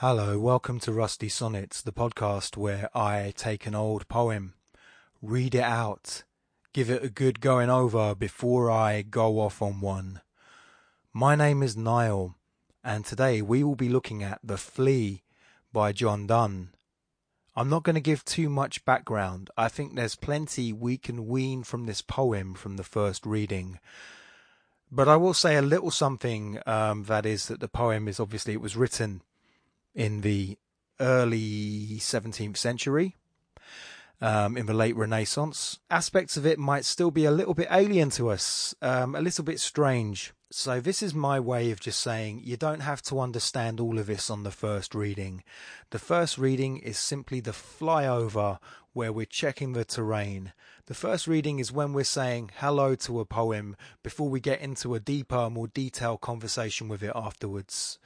Hello, welcome to Rusty Sonnets, the podcast where I take an old poem, read it out, give it a good going over before I go off on one. My name is Niall, and today we will be looking at The Flea by John Donne. I'm not going to give too much background. I think there's plenty we can wean from this poem from the first reading. But I will say a little something um, that is that the poem is obviously it was written in the early 17th century, um, in the late Renaissance. Aspects of it might still be a little bit alien to us, um, a little bit strange. So, this is my way of just saying you don't have to understand all of this on the first reading. The first reading is simply the flyover where we're checking the terrain. The first reading is when we're saying hello to a poem before we get into a deeper, more detailed conversation with it afterwards.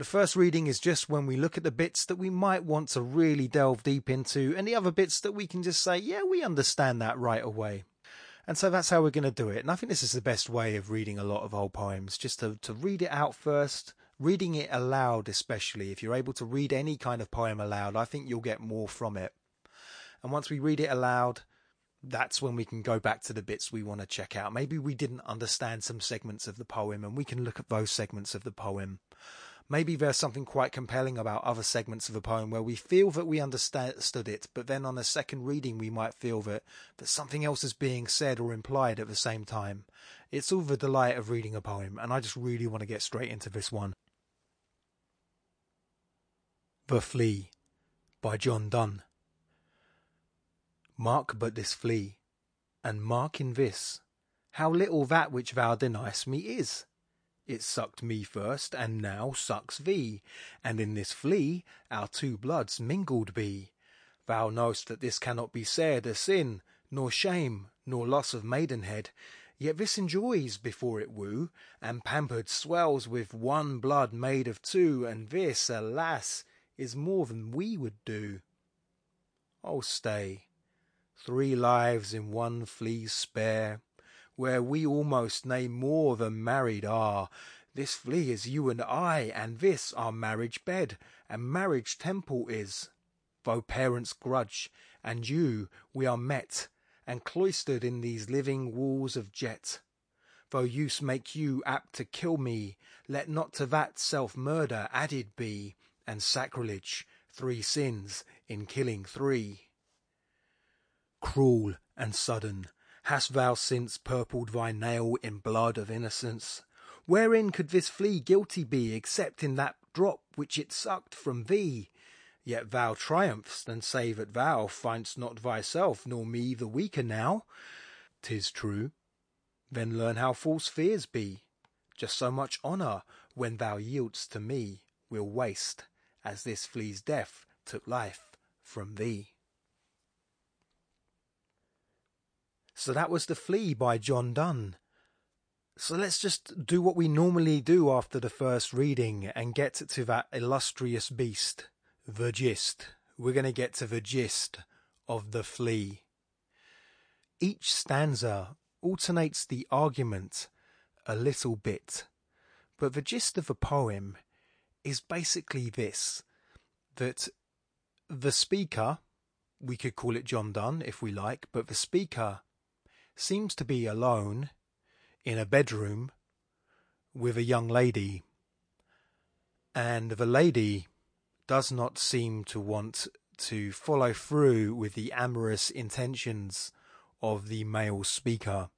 The first reading is just when we look at the bits that we might want to really delve deep into, and the other bits that we can just say, yeah, we understand that right away. And so that's how we're going to do it. And I think this is the best way of reading a lot of old poems, just to, to read it out first, reading it aloud, especially. If you're able to read any kind of poem aloud, I think you'll get more from it. And once we read it aloud, that's when we can go back to the bits we want to check out. Maybe we didn't understand some segments of the poem, and we can look at those segments of the poem. Maybe there's something quite compelling about other segments of a poem where we feel that we understood it, but then on a second reading we might feel that, that something else is being said or implied at the same time. It's all the delight of reading a poem, and I just really want to get straight into this one. The Flea by John Donne. Mark but this flea, and mark in this, how little that which thou deniest me is. It sucked me first, and now sucks thee, and in this flea our two bloods mingled be. Thou know'st that this cannot be said a sin, nor shame, nor loss of maidenhead, yet this enjoys before it woo, and pampered swells with one blood made of two, and this, alas, is more than we would do. Oh stay, three lives in one flea spare, where we almost, nay more than married are. This flea is you and I, and this our marriage bed, and marriage temple is. Though parents grudge, and you, we are met, and cloistered in these living walls of jet. Though use make you apt to kill me, let not to that self murder added be, and sacrilege, three sins in killing three. Cruel and sudden, Hast thou since purpled thy nail in blood of innocence? Wherein could this flea guilty be, except in that drop which it sucked from thee? Yet thou triumphst, and say that thou find'st not thyself nor me the weaker now. 'Tis true. Then learn how false fears be. Just so much honour, when thou yield'st to me, will waste, as this flea's death took life from thee. So that was The Flea by John Donne. So let's just do what we normally do after the first reading and get to that illustrious beast, the gist. We're going to get to the gist of The Flea. Each stanza alternates the argument a little bit, but the gist of the poem is basically this that the speaker, we could call it John Donne if we like, but the speaker seems to be alone in a bedroom with a young lady, and the lady does not seem to want to follow through with the amorous intentions of the male speaker.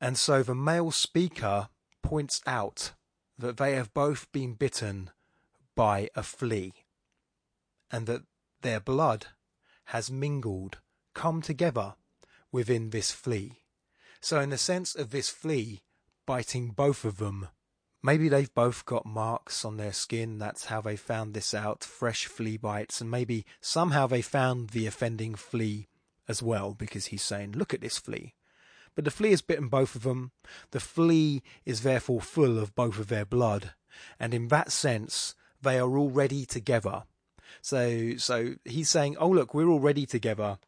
And so the male speaker points out that they have both been bitten by a flea, and that their blood has mingled, come together within this flea. So, in the sense of this flea biting both of them, maybe they've both got marks on their skin. That's how they found this out fresh flea bites. And maybe somehow they found the offending flea as well, because he's saying, Look at this flea. But the flea has bitten both of them. The flea is therefore full of both of their blood. And in that sense, they are already together. So, so he's saying, Oh, look, we're already together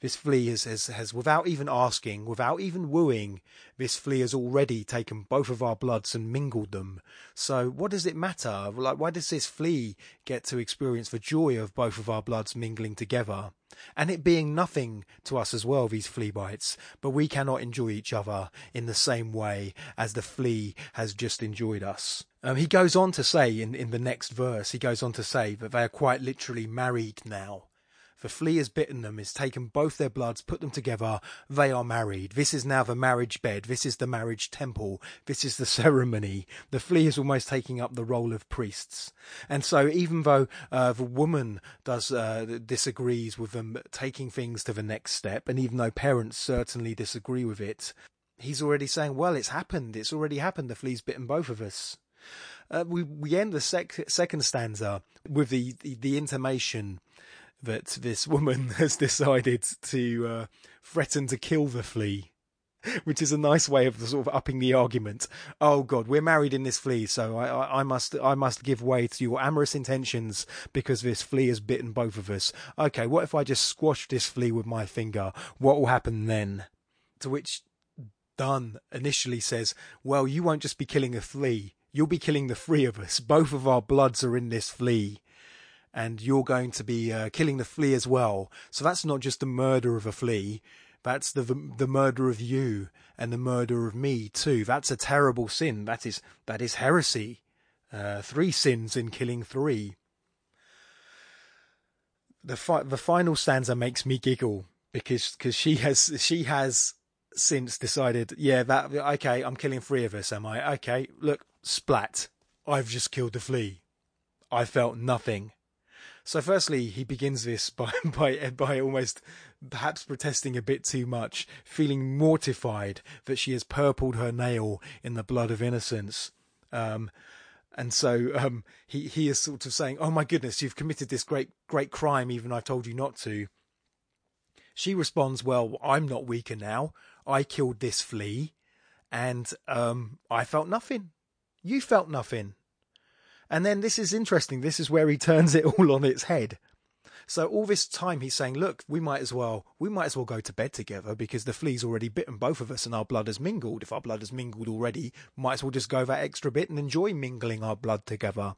this flea has, has, has, without even asking, without even wooing, this flea has already taken both of our bloods and mingled them. So what does it matter? Like, why does this flea get to experience the joy of both of our bloods mingling together? And it being nothing to us as well, these flea bites, but we cannot enjoy each other in the same way as the flea has just enjoyed us. Um, he goes on to say in, in the next verse, he goes on to say that they are quite literally married now. The flea has bitten them, has taken both their bloods, put them together. They are married. This is now the marriage bed. This is the marriage temple. This is the ceremony. The flea is almost taking up the role of priests. And so, even though uh, the woman does uh, disagrees with them taking things to the next step, and even though parents certainly disagree with it, he's already saying, "Well, it's happened. It's already happened. The flea's bitten both of us." Uh, we we end the sec- second stanza with the, the, the intimation that this woman has decided to uh, threaten to kill the flea. Which is a nice way of sort of upping the argument. Oh God, we're married in this flea, so I, I, I must I must give way to your amorous intentions because this flea has bitten both of us. Okay, what if I just squash this flea with my finger? What will happen then? To which Donne initially says, Well, you won't just be killing a flea, you'll be killing the three of us. Both of our bloods are in this flea and you're going to be uh, killing the flea as well. So that's not just the murder of a flea. That's the, the, murder of you and the murder of me too. That's a terrible sin. That is that is heresy. Uh, three sins in killing three. The fi- the final stanza makes me giggle because cause she has she has since decided, yeah, that okay, I'm killing three of us, am I? Okay, look, splat. I've just killed the flea. I felt nothing. So, firstly, he begins this by by by almost perhaps protesting a bit too much, feeling mortified that she has purpled her nail in the blood of innocence. Um, and so um, he he is sort of saying, "Oh my goodness, you've committed this great great crime, even I've told you not to." She responds, "Well, I'm not weaker now. I killed this flea, and um, I felt nothing. You felt nothing. And then this is interesting. This is where he turns it all on its head. So all this time he's saying, look, we might as well, we might as well go to bed together because the flea's already bitten both of us and our blood has mingled. If our blood has mingled already, might as well just go that extra bit and enjoy mingling our blood together.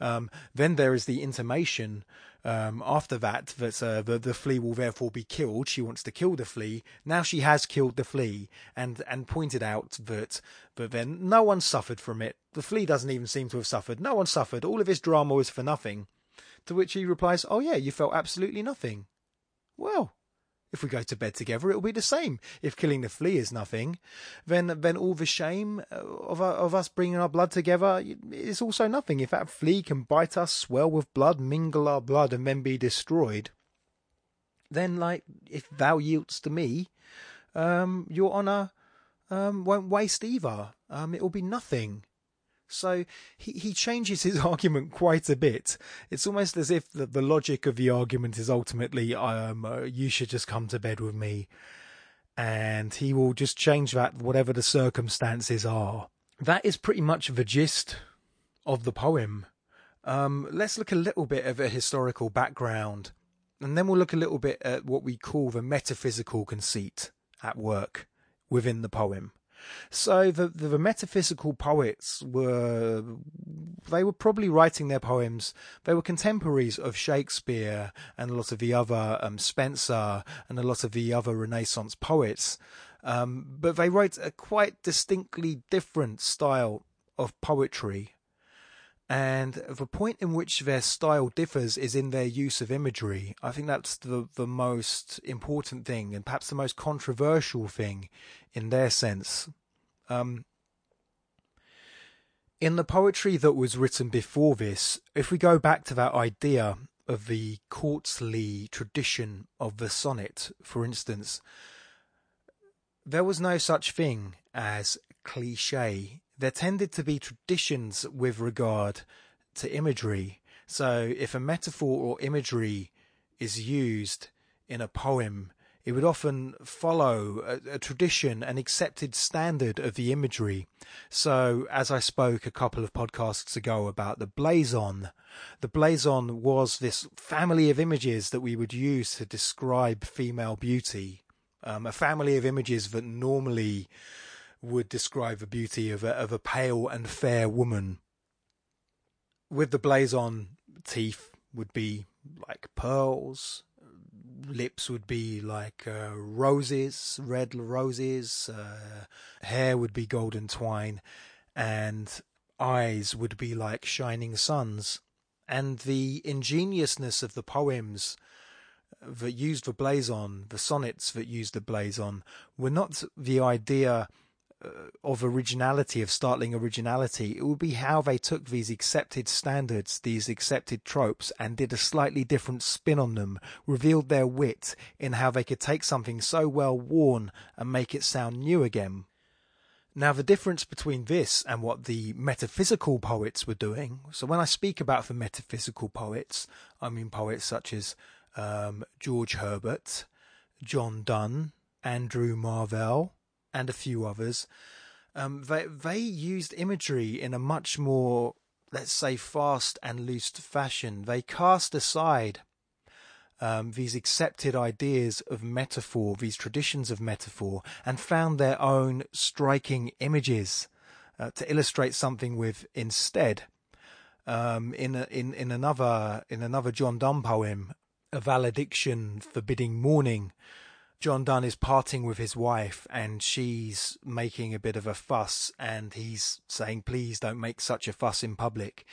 Um, then there is the intimation um, after that that uh, the the flea will therefore be killed. She wants to kill the flea. Now she has killed the flea and and pointed out that but then no one suffered from it. The flea doesn't even seem to have suffered. No one suffered. All of his drama was for nothing. To which he replies, Oh, yeah, you felt absolutely nothing. Well, if we go to bed together, it'll be the same. If killing the flea is nothing, then then all the shame uh, of of us bringing our blood together is also nothing. If that flea can bite us, swell with blood, mingle our blood, and then be destroyed, then like if thou yields to me, um, your honour um, won't waste either. Um, it will be nothing. So he, he changes his argument quite a bit. It's almost as if the, the logic of the argument is ultimately, um, uh, you should just come to bed with me. And he will just change that, whatever the circumstances are. That is pretty much the gist of the poem. Um, let's look a little bit at a historical background, and then we'll look a little bit at what we call the metaphysical conceit at work within the poem. So the, the, the metaphysical poets were they were probably writing their poems. They were contemporaries of Shakespeare and a lot of the other um, Spenser and a lot of the other Renaissance poets. Um, but they wrote a quite distinctly different style of poetry. And the point in which their style differs is in their use of imagery. I think that's the, the most important thing and perhaps the most controversial thing in their sense. Um, in the poetry that was written before this, if we go back to that idea of the courtly tradition of the sonnet, for instance, there was no such thing as cliche. There tended to be traditions with regard to imagery. So if a metaphor or imagery is used in a poem, It would often follow a, a, tradition, an accepted standard of the imagery. So, as I spoke a couple of podcasts ago about the blazon, the blazon was this family of images that we would use to describe female beauty. Um, a family of images that normally would describe the beauty of a, of a pale and fair woman. With the blazon, teeth would be like pearls, lips would be like uh, roses, red roses, uh, hair would be golden twine, and eyes would be like shining suns. And the ingeniousness of the poems that used the blazon, the sonnets that used the blazon, were not the idea of originality, of startling originality. It would be how they took these accepted standards, these accepted tropes, and did a slightly different spin on them, revealed their wit in how they could take something so well worn and make it sound new again. Now, the difference between this and what the metaphysical poets were doing, so when I speak about the metaphysical poets, I mean poets such as um, George Herbert, John Donne, Andrew Marvell, and a few others, um, they they used imagery in a much more, let's say, fast and loose fashion. They cast aside um, these accepted ideas of metaphor, these traditions of metaphor, and found their own striking images uh, to illustrate something with instead. Um, in a, in in another in another John Donne poem, a valediction forbidding mourning, John Donne is parting with his wife and she's making a bit of a fuss and he's saying, please don't make such a fuss in public.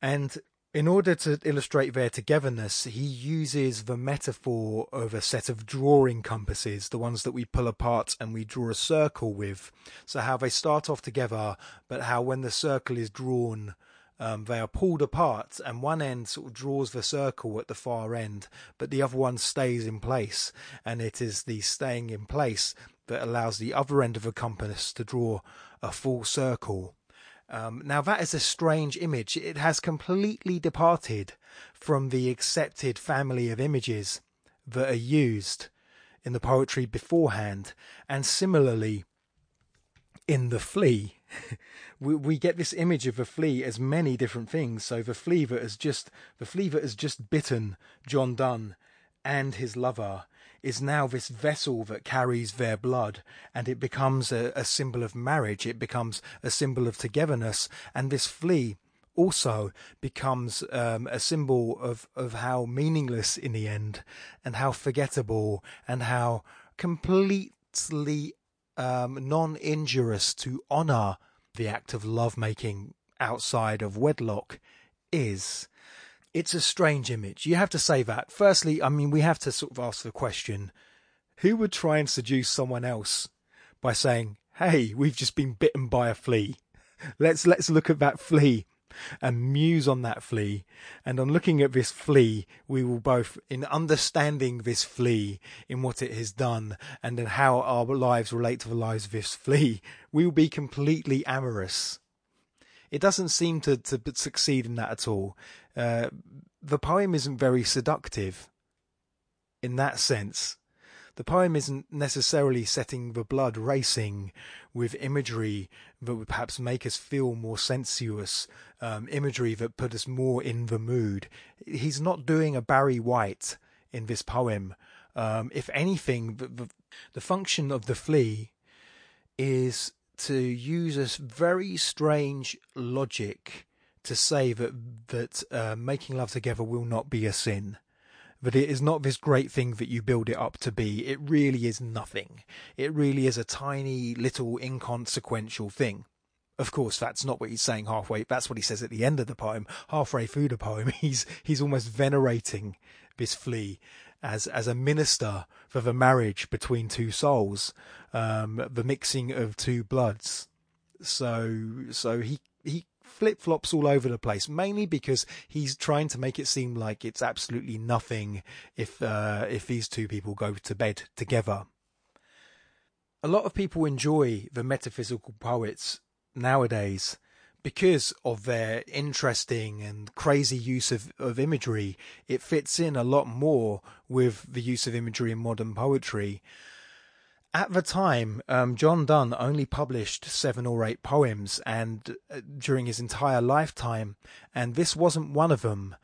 And in order to illustrate their togetherness, he uses the metaphor of a set of drawing compasses, the ones that we pull apart and we draw a circle with. So, how they start off together, but how when the circle is drawn, um, they are pulled apart, and one end sort of draws the circle at the far end, but the other one stays in place. And it is the staying in place that allows the other end of the compass to draw a full circle. Um, now, that is a strange image. It has completely departed from the accepted family of images that are used in the poetry beforehand, and similarly in the flea. we, we get this image of a flea as many different things. So the flea that has just the flea that has just bitten John Donne and his lover is now this vessel that carries their blood, and it becomes a, a symbol of marriage. It becomes a symbol of togetherness, and this flea also becomes um, a symbol of, of how meaningless in the end, and how forgettable, and how completely um, non injurious to honour the act of lovemaking outside of wedlock is. It's a strange image. You have to say that. Firstly, I mean, we have to sort of ask the question who would try and seduce someone else by saying, Hey, we've just been bitten by a flea. Let's let's look at that flea and muse on that flea. And on looking at this flea, we will both, in understanding this flea, in what it has done, and in how our lives relate to the lives of this flea, we will be completely amorous. It doesn't seem to, to succeed in that at all. Uh, the poem isn't very seductive in that sense. The poem isn't necessarily setting the blood racing with imagery that would perhaps make us feel more sensuous, um, imagery that put us more in the mood. He's not doing a Barry White in this poem. Um, if anything, the, the, the function of the flea is to use a very strange logic to say that that uh, making love together will not be a sin that it is not this great thing that you build it up to be. It really is nothing. It really is a tiny, little, inconsequential thing. Of course, that's not what he's saying halfway. That's what he says at the end of the poem. Halfway through the poem, he's he's almost venerating this flea as as a minister for the marriage between two souls, um, the mixing of two bloods. So so he he flip flops all over the place, mainly because he's trying to make it seem like it's absolutely nothing if uh, if these two people go to bed together. A lot of people enjoy the metaphysical poets nowadays because of their interesting and crazy use of, of imagery, it fits in a lot more with the use of imagery in modern poetry. At the time, um, John Donne only published seven or eight poems, and uh, during his entire lifetime, and this wasn't one of them.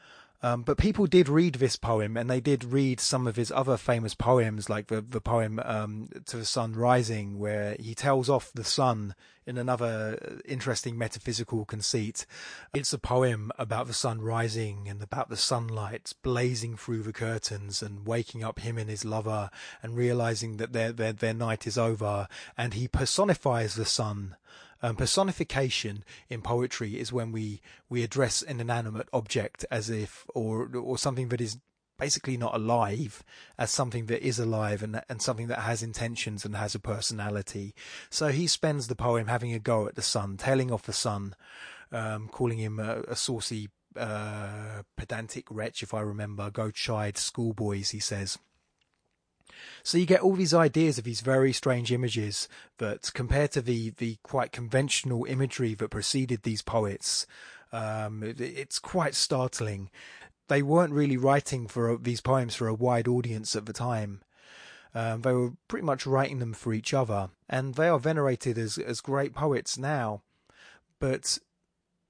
Um, but people did read this poem, and they did read some of his other famous poems, like the the poem um, "To the Sun Rising," where he tells off the sun in another interesting metaphysical conceit. It's a poem about the sun rising and about the sunlight blazing through the curtains and waking up him and his lover, and realizing that their their their night is over, and he personifies the sun um, personification in poetry is when we we address an inanimate object as if, or or something that is basically not alive as something that is alive and and something that has intentions and has a personality. So he spends the poem having a go at the sun, telling off the sun, um, calling him a, a saucy, uh, pedantic wretch, if I remember, go chide schoolboys, he says. So you get all these ideas of these very strange images that, compared to the the quite conventional imagery that preceded these poets, um, it, it's quite startling. They weren't really writing for these poems for a wide audience at the time. Um, they were pretty much writing them for each other, and they are venerated as as great poets now. But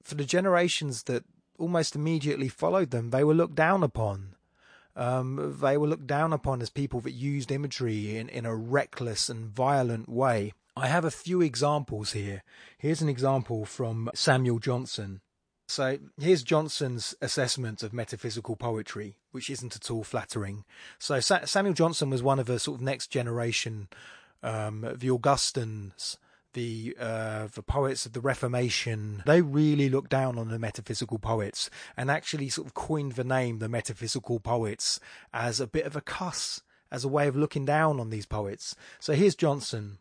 for the generations that almost immediately followed them, they were looked down upon. Um, they were looked down upon as people that used imagery in, in a reckless and violent way. I have a few examples here. Here's an example from Samuel Johnson. So here's Johnson's assessment of metaphysical poetry, which isn't at all flattering. So Sa- Samuel Johnson was one of the sort of next generation, um, the Augustans, the uh, the poets of the Reformation, they really looked down on the metaphysical poets and actually sort of coined the name the metaphysical poets as a bit of a cuss, as a way of looking down on these poets. So here's Johnson.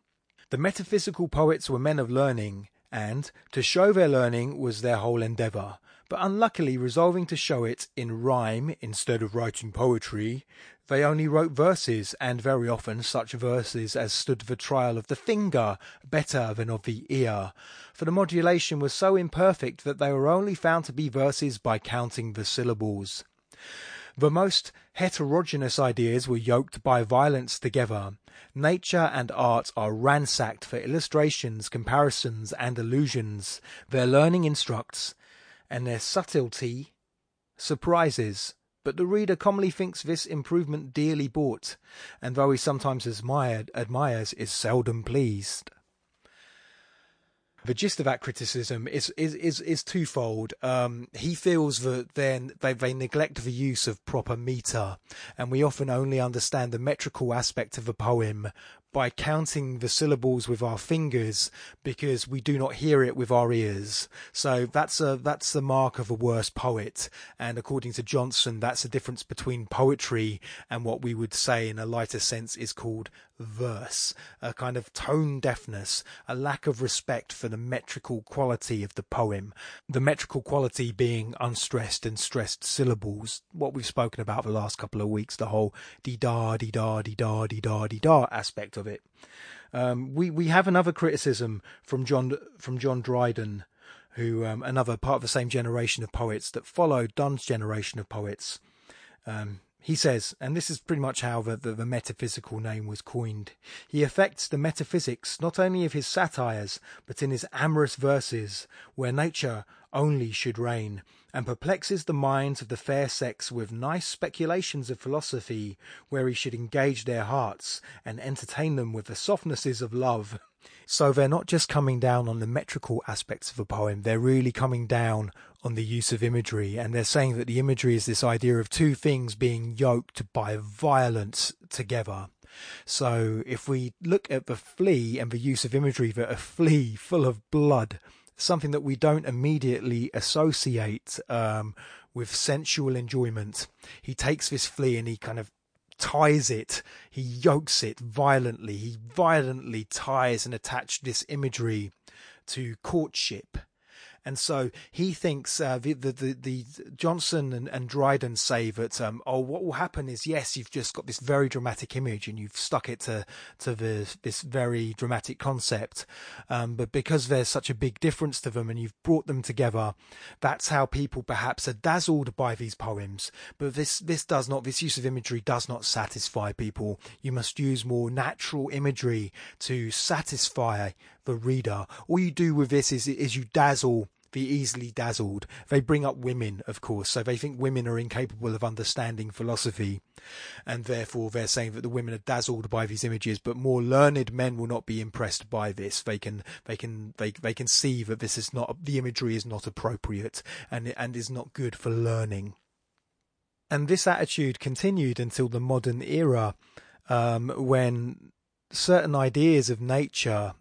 The metaphysical poets were men of learning, and to show their learning was their whole endeavour but unluckily resolving to show it in rhyme instead of writing poetry, they only wrote verses, and very often such verses as stood the trial of the finger better than of the ear, for the modulation was so imperfect that they were only found to be verses by counting the syllables. The most heterogeneous ideas were yoked by violence together. Nature and art are ransacked for illustrations, comparisons, and allusions. Their learning instructs, and their subtlety surprises. But the reader commonly thinks this improvement dearly bought, and though he sometimes admired, admires, is seldom pleased. The gist of that criticism is is is, is twofold. Um, he feels that then they, they neglect the use of proper meter, and we often only understand the metrical aspect of a poem by counting the syllables with our fingers because we do not hear it with our ears. So that's a that's the mark of a worse poet. And according to Johnson, that's the difference between poetry and what we would say in a lighter sense is called verse, a kind of tone deafness, a lack of respect for the metrical quality of the poem, the metrical quality being unstressed and stressed syllables, what we've spoken about the last couple of weeks, the whole dee da dee da dee da dee da dee da aspect of it. Um, we we have another criticism from John from John Dryden, who um, another part of the same generation of poets that followed Donne's generation of poets. Um, he says, and this is pretty much how the, the, the, metaphysical name was coined, he affects the metaphysics not only of his satires, but in his amorous verses, where nature only should reign, and perplexes the minds of the fair sex with nice speculations of philosophy, where he should engage their hearts, and entertain them with the softnesses of love. So they're not just coming down on the metrical aspects of a poem, they're really coming down on the use of imagery. And they're saying that the imagery is this idea of two things being yoked by violence together. So if we look at the flea and the use of imagery that a flea full of blood, something that we don't immediately associate um, with sensual enjoyment, he takes this flea and he kind of ties it, he yokes it violently, he violently ties and attaches this imagery to courtship. And so he thinks uh, the, the, the the Johnson and, and Dryden say that um, oh what will happen is yes you've just got this very dramatic image and you've stuck it to to the, this very dramatic concept, um, but because there's such a big difference to them and you've brought them together, that's how people perhaps are dazzled by these poems. But this this does not this use of imagery does not satisfy people. You must use more natural imagery to satisfy the reader. All you do with this is is you dazzle the easily dazzled. They bring up women, of course, so they think women are incapable of understanding philosophy, and therefore they're saying that the women are dazzled by these images. But more learned men will not be impressed by this. They can, they can, they they can see that this is not the imagery is not appropriate and and is not good for learning. And this attitude continued until the modern era, um, when certain ideas of nature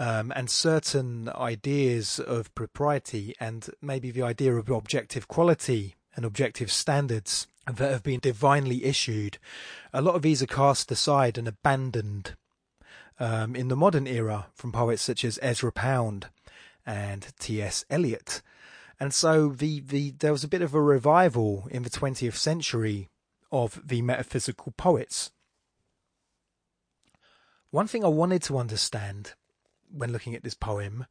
um, and certain ideas of propriety and maybe the idea of objective quality and objective standards that have been divinely issued, a lot of these are cast aside and abandoned um, in the modern era from poets such as Ezra Pound and T.S. Eliot. And so the, the there was a bit of a revival in the 20th century of the metaphysical poets. One thing I wanted to understand when looking at this poem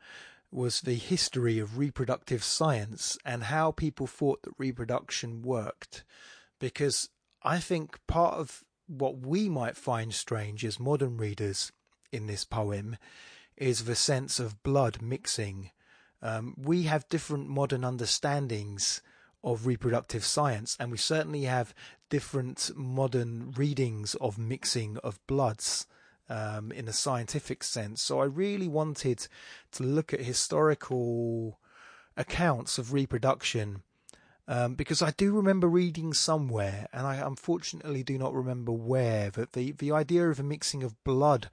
was the history of reproductive science and how people thought that reproduction worked. Because I think part of what we might find strange as modern readers in this poem is the sense of blood mixing. Um, we have different modern understandings of reproductive science, and we certainly have different modern readings of mixing of bloods um, in a scientific sense. So I really wanted to look at historical accounts of reproduction. Um, because I do remember reading somewhere, and I unfortunately do not remember where, that the, the idea of a mixing of blood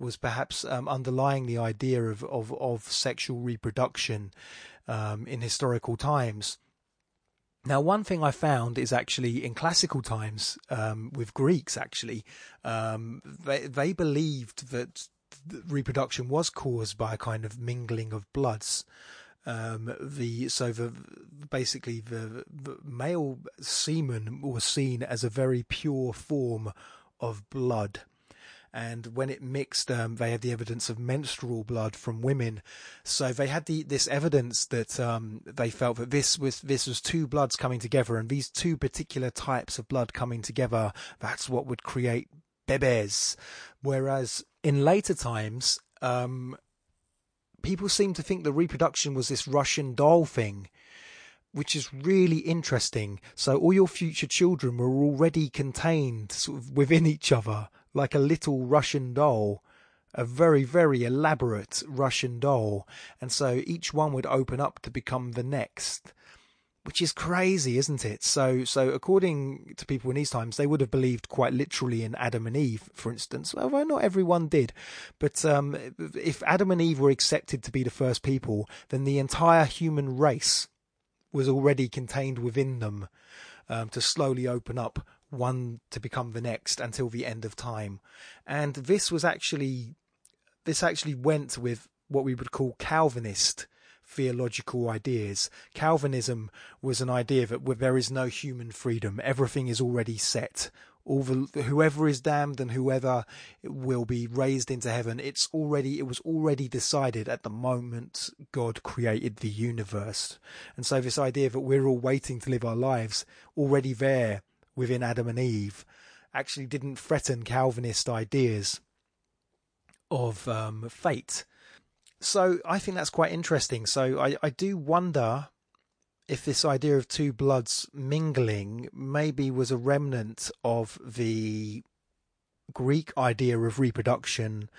was perhaps um, underlying the idea of, of, of sexual reproduction um, in historical times. Now, one thing I found is actually in classical times um, with Greeks, actually, um, they they believed that reproduction was caused by a kind of mingling of bloods. Um, the so the basically the, the male semen was seen as a very pure form of blood and when it mixed, um, they had the evidence of menstrual blood from women. So they had the, this evidence that um, they felt that this was this was two bloods coming together, and these two particular types of blood coming together, that's what would create bebes. Whereas in later times, um, people seem to think the reproduction was this Russian doll thing which is really interesting. So all your future children were already contained sort of within each other like a little Russian doll, a very, very elaborate Russian doll. And so each one would open up to become the next. Which is crazy, isn't it? So, so according to people in these times, they would have believed quite literally in Adam and Eve, for instance. Although not everyone did, but um, if Adam and Eve were accepted to be the first people, then the entire human race was already contained within them um, to slowly open up one to become the next until the end of time. And this was actually, this actually went with what we would call Calvinist theological ideas. Calvinism was an idea that there is no human freedom, everything is already set. All the whoever is damned and whoever will be raised into heaven, it's already it was already decided at the moment God created the universe. And so this idea that we're all waiting to live our lives already there within Adam and Eve actually didn't threaten Calvinist ideas of um, fate. So I think that's quite interesting. So I, I do wonder if this idea of two bloods mingling maybe was a remnant of the Greek idea of reproduction,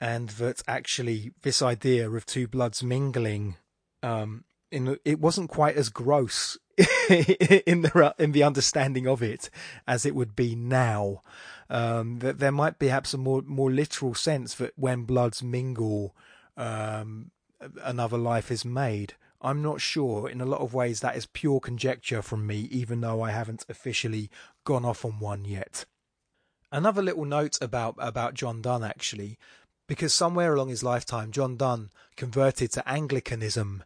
and that actually this idea of two bloods mingling um, in it wasn't quite as gross in the in the understanding of it as it would be now. Um, that there might be perhaps a more more literal sense that when bloods mingle, um, another life is made. I'm not sure. In a lot of ways, that is pure conjecture from me, even though I haven't officially gone off on one yet. Another little note about about John Donne actually because somewhere along his lifetime, John Donne converted to Anglicanism,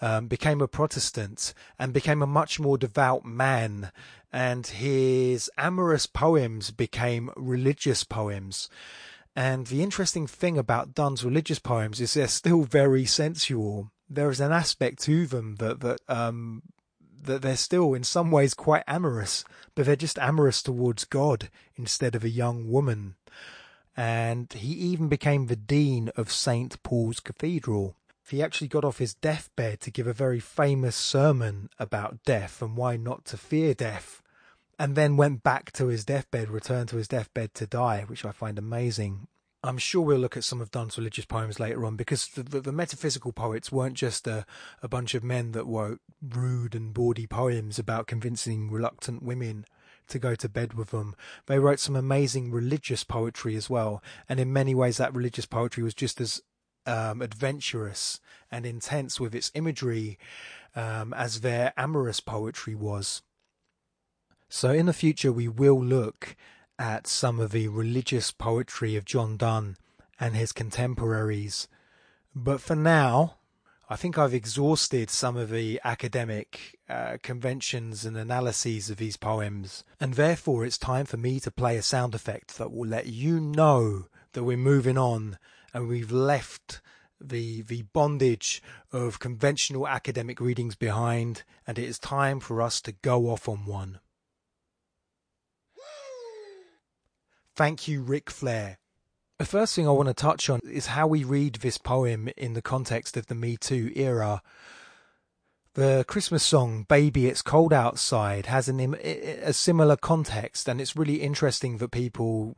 um, became a Protestant, and became a much more devout man. And his amorous poems became religious poems. And the interesting thing about Donne's religious poems is they're still very sensual. There is an aspect to them that that um, that they're still in some ways quite amorous, but they're just amorous towards God instead of a young woman. And he even became the dean of St. Paul's Cathedral. He actually got off his deathbed to give a very famous sermon about death and why not to fear death and then went back to his deathbed, returned to his deathbed to die, which I find amazing. I'm sure we'll look at some of Donne's religious poems later on because the, the, the, metaphysical poets weren't just a, a bunch of men that wrote rude and bawdy poems about convincing reluctant women to go to bed with them. They wrote some amazing religious poetry as well, and in many ways, that religious poetry was just as um, adventurous and intense with its imagery um, as their amorous poetry was. So in the future, we will look at some of the religious poetry of John Donne and his contemporaries. But for now, I think I've exhausted some of the academic uh, conventions and analyses of these poems, and therefore it's time for me to play a sound effect that will let you know that we're moving on and we've left the the bondage of conventional academic readings behind, and it is time for us to go off on one. Thank you, Ric Flair. The first thing I want to touch on is how we read this poem in the context of the Me Too era. The Christmas song "Baby It's Cold Outside" has an, a similar context, and it's really interesting that people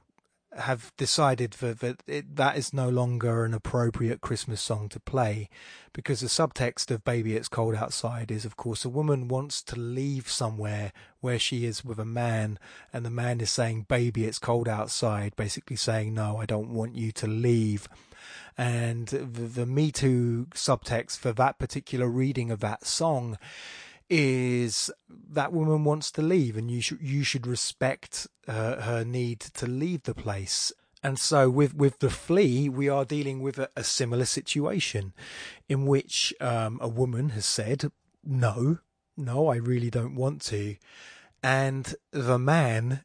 have decided that that, it, that is no longer an appropriate Christmas song to play, because the subtext of "Baby It's Cold Outside" is, of course, a woman wants to leave somewhere where she is with a man, and the man is saying, "Baby, it's cold outside," basically saying, "No, I don't want you to leave." And the, the Me Too subtext for that particular reading of that song is that woman wants to leave and you should you should respect uh, her need to leave the place. And so with with the flea we are dealing with a, a similar situation in which um, a woman has said no no i really don't want to. And the man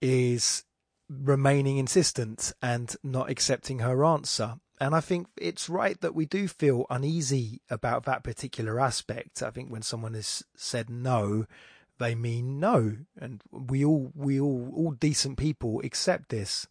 is remaining insistent and not accepting her answer and I think it's right that we do feel uneasy about that particular aspect. I think when someone has said no, they mean no, and we all we all all decent people accept this.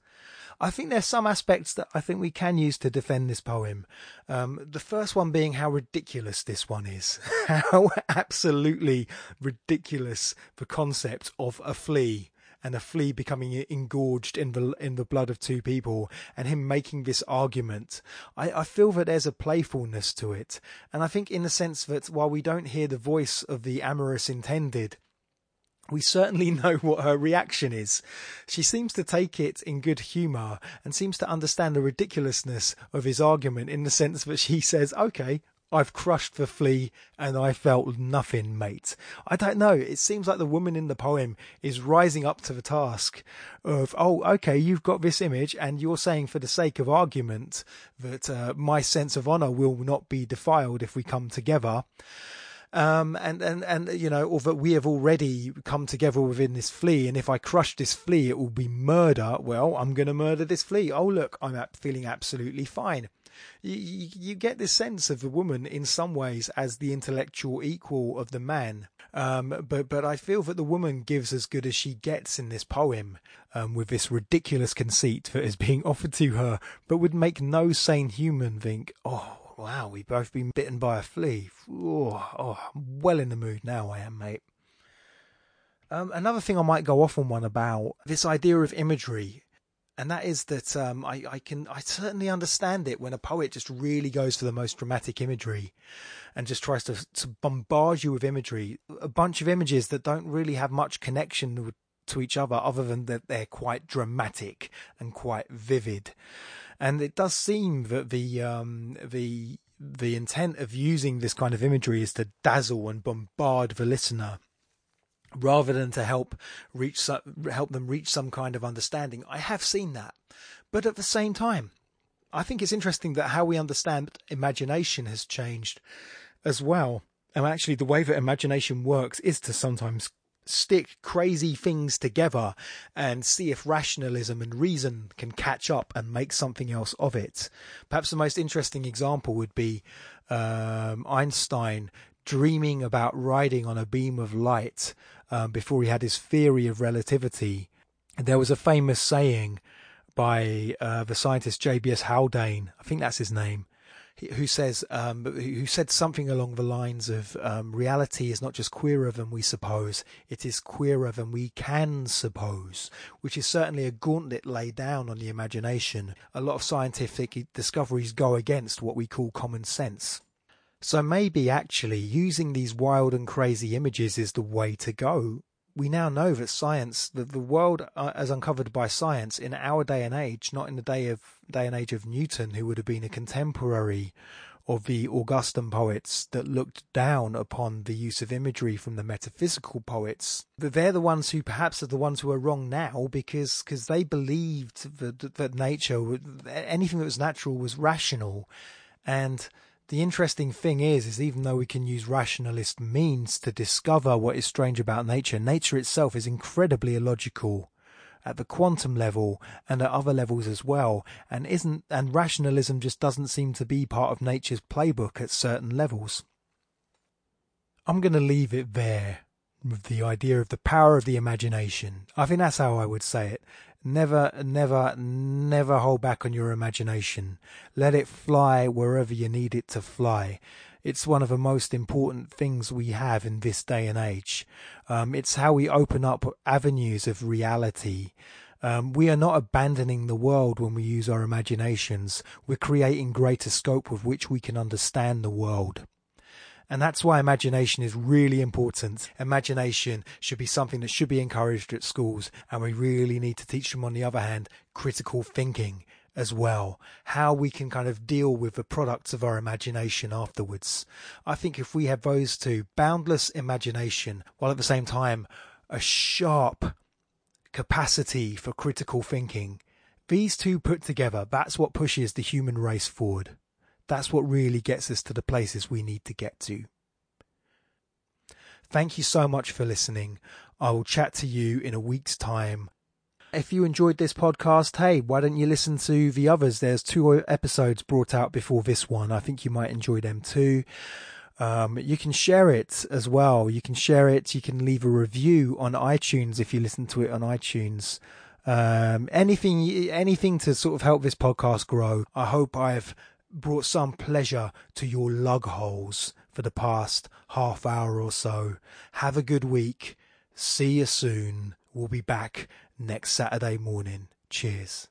I think there's some aspects that I think we can use to defend this poem. Um, the first one being how ridiculous this one is, how absolutely ridiculous the concept of a flea and a flea becoming engorged in the in the blood of two people, and him making this argument. I, I feel that there's a playfulness to it, and I think in the sense that while we don't hear the voice of the amorous intended, we certainly know what her reaction is. She seems to take it in good humour and seems to understand the ridiculousness of his argument in the sense that she says, okay, I've crushed the flea and I felt nothing, mate. I don't know. It seems like the woman in the poem is rising up to the task of, oh, okay, you've got this image and you're saying for the sake of argument that uh, my sense of honor will not be defiled if we come together. Um, and, and, and, you know, or that we have already come together within this flea. And if I crush this flea, it will be murder. Well, I'm going to murder this flea. Oh, look, I'm feeling absolutely fine you, you get this sense of the woman in some ways as the intellectual equal of the man. Um, but but I feel that the woman gives as good as she gets in this poem, um, with this ridiculous conceit that is being offered to her, but would make no sane human think, oh. Wow, we've both been bitten by a flea. Oh, oh, I'm well in the mood now, I am, mate. Um, another thing I might go off on one about this idea of imagery and that is that um, I, I, can I certainly understand it when a poet just really goes for the most dramatic imagery and just tries to, to bombard you with imagery, a bunch of images that don't really have much connection to each other, other than that they're quite dramatic and quite vivid. And it does seem that the um, the the intent of using this kind of imagery is to dazzle and bombard the listener rather than to help reach help them reach some kind of understanding. I have seen that, but at the same time, I think it's interesting that how we understand imagination has changed as well. And actually, the way that imagination works is to sometimes stick crazy things together and see if rationalism and reason can catch up and make something else of it. Perhaps the most interesting example would be um, Einstein dreaming about riding on a beam of light um, before he had his theory of relativity. There was a famous saying by uh, the scientist J.B.S. Haldane, I think that's his name, who says um, who said something along the lines of um, reality is not just queerer than we suppose it is queerer than we can suppose which is certainly a gauntlet laid down on the imagination a lot of scientific discoveries go against what we call common sense so maybe actually using these wild and crazy images is the way to go we now know that science, that the world uh, as uncovered by science in our day and age, not in the day of day and age of Newton, who would have been a contemporary of the Augustan poets that looked down upon the use of imagery from the metaphysical poets. They're the ones who perhaps are the ones who are wrong now because because they believed that that nature, anything that was natural, was rational, and the interesting thing is, is even though we can use rationalist means to discover what is strange about nature, nature itself is incredibly illogical at the quantum level and at other levels as well. And isn't and rationalism just doesn't seem to be part of nature's playbook at certain levels. I'm going to leave it there with the idea of the power of the imagination. I think that's how i would say it Never, never, never hold back on your imagination. Let it fly wherever you need it to fly. It's one of the most important things we have in this day and age. Um, it's how we open up avenues of reality. Um, we are not abandoning the world when we use our imaginations. We're creating greater scope with which we can understand the world. And that's why imagination is really important. Imagination should be something that should be encouraged at schools. And we really need to teach them, on the other hand, critical thinking as well. How we can kind of deal with the products of our imagination afterwards. I think if we have those two, boundless imagination, while at the same time, a sharp capacity for critical thinking, these two put together, that's what pushes the human race forward. That's what really gets us to the places we need to get to. Thank you so much for listening. I will chat to you in a week's time. If you enjoyed this podcast, hey, why don't you listen to the others? There's two episodes brought out before this one. I think you might enjoy them too. Um, you can share it as well. You can share it. You can leave a review on iTunes if you listen to it on iTunes. Um, anything, anything to sort of help this podcast grow. I hope I've brought some pleasure to your lug holes for the past half hour or so. Have a good week. See you soon. We'll be back next Saturday morning. Cheers.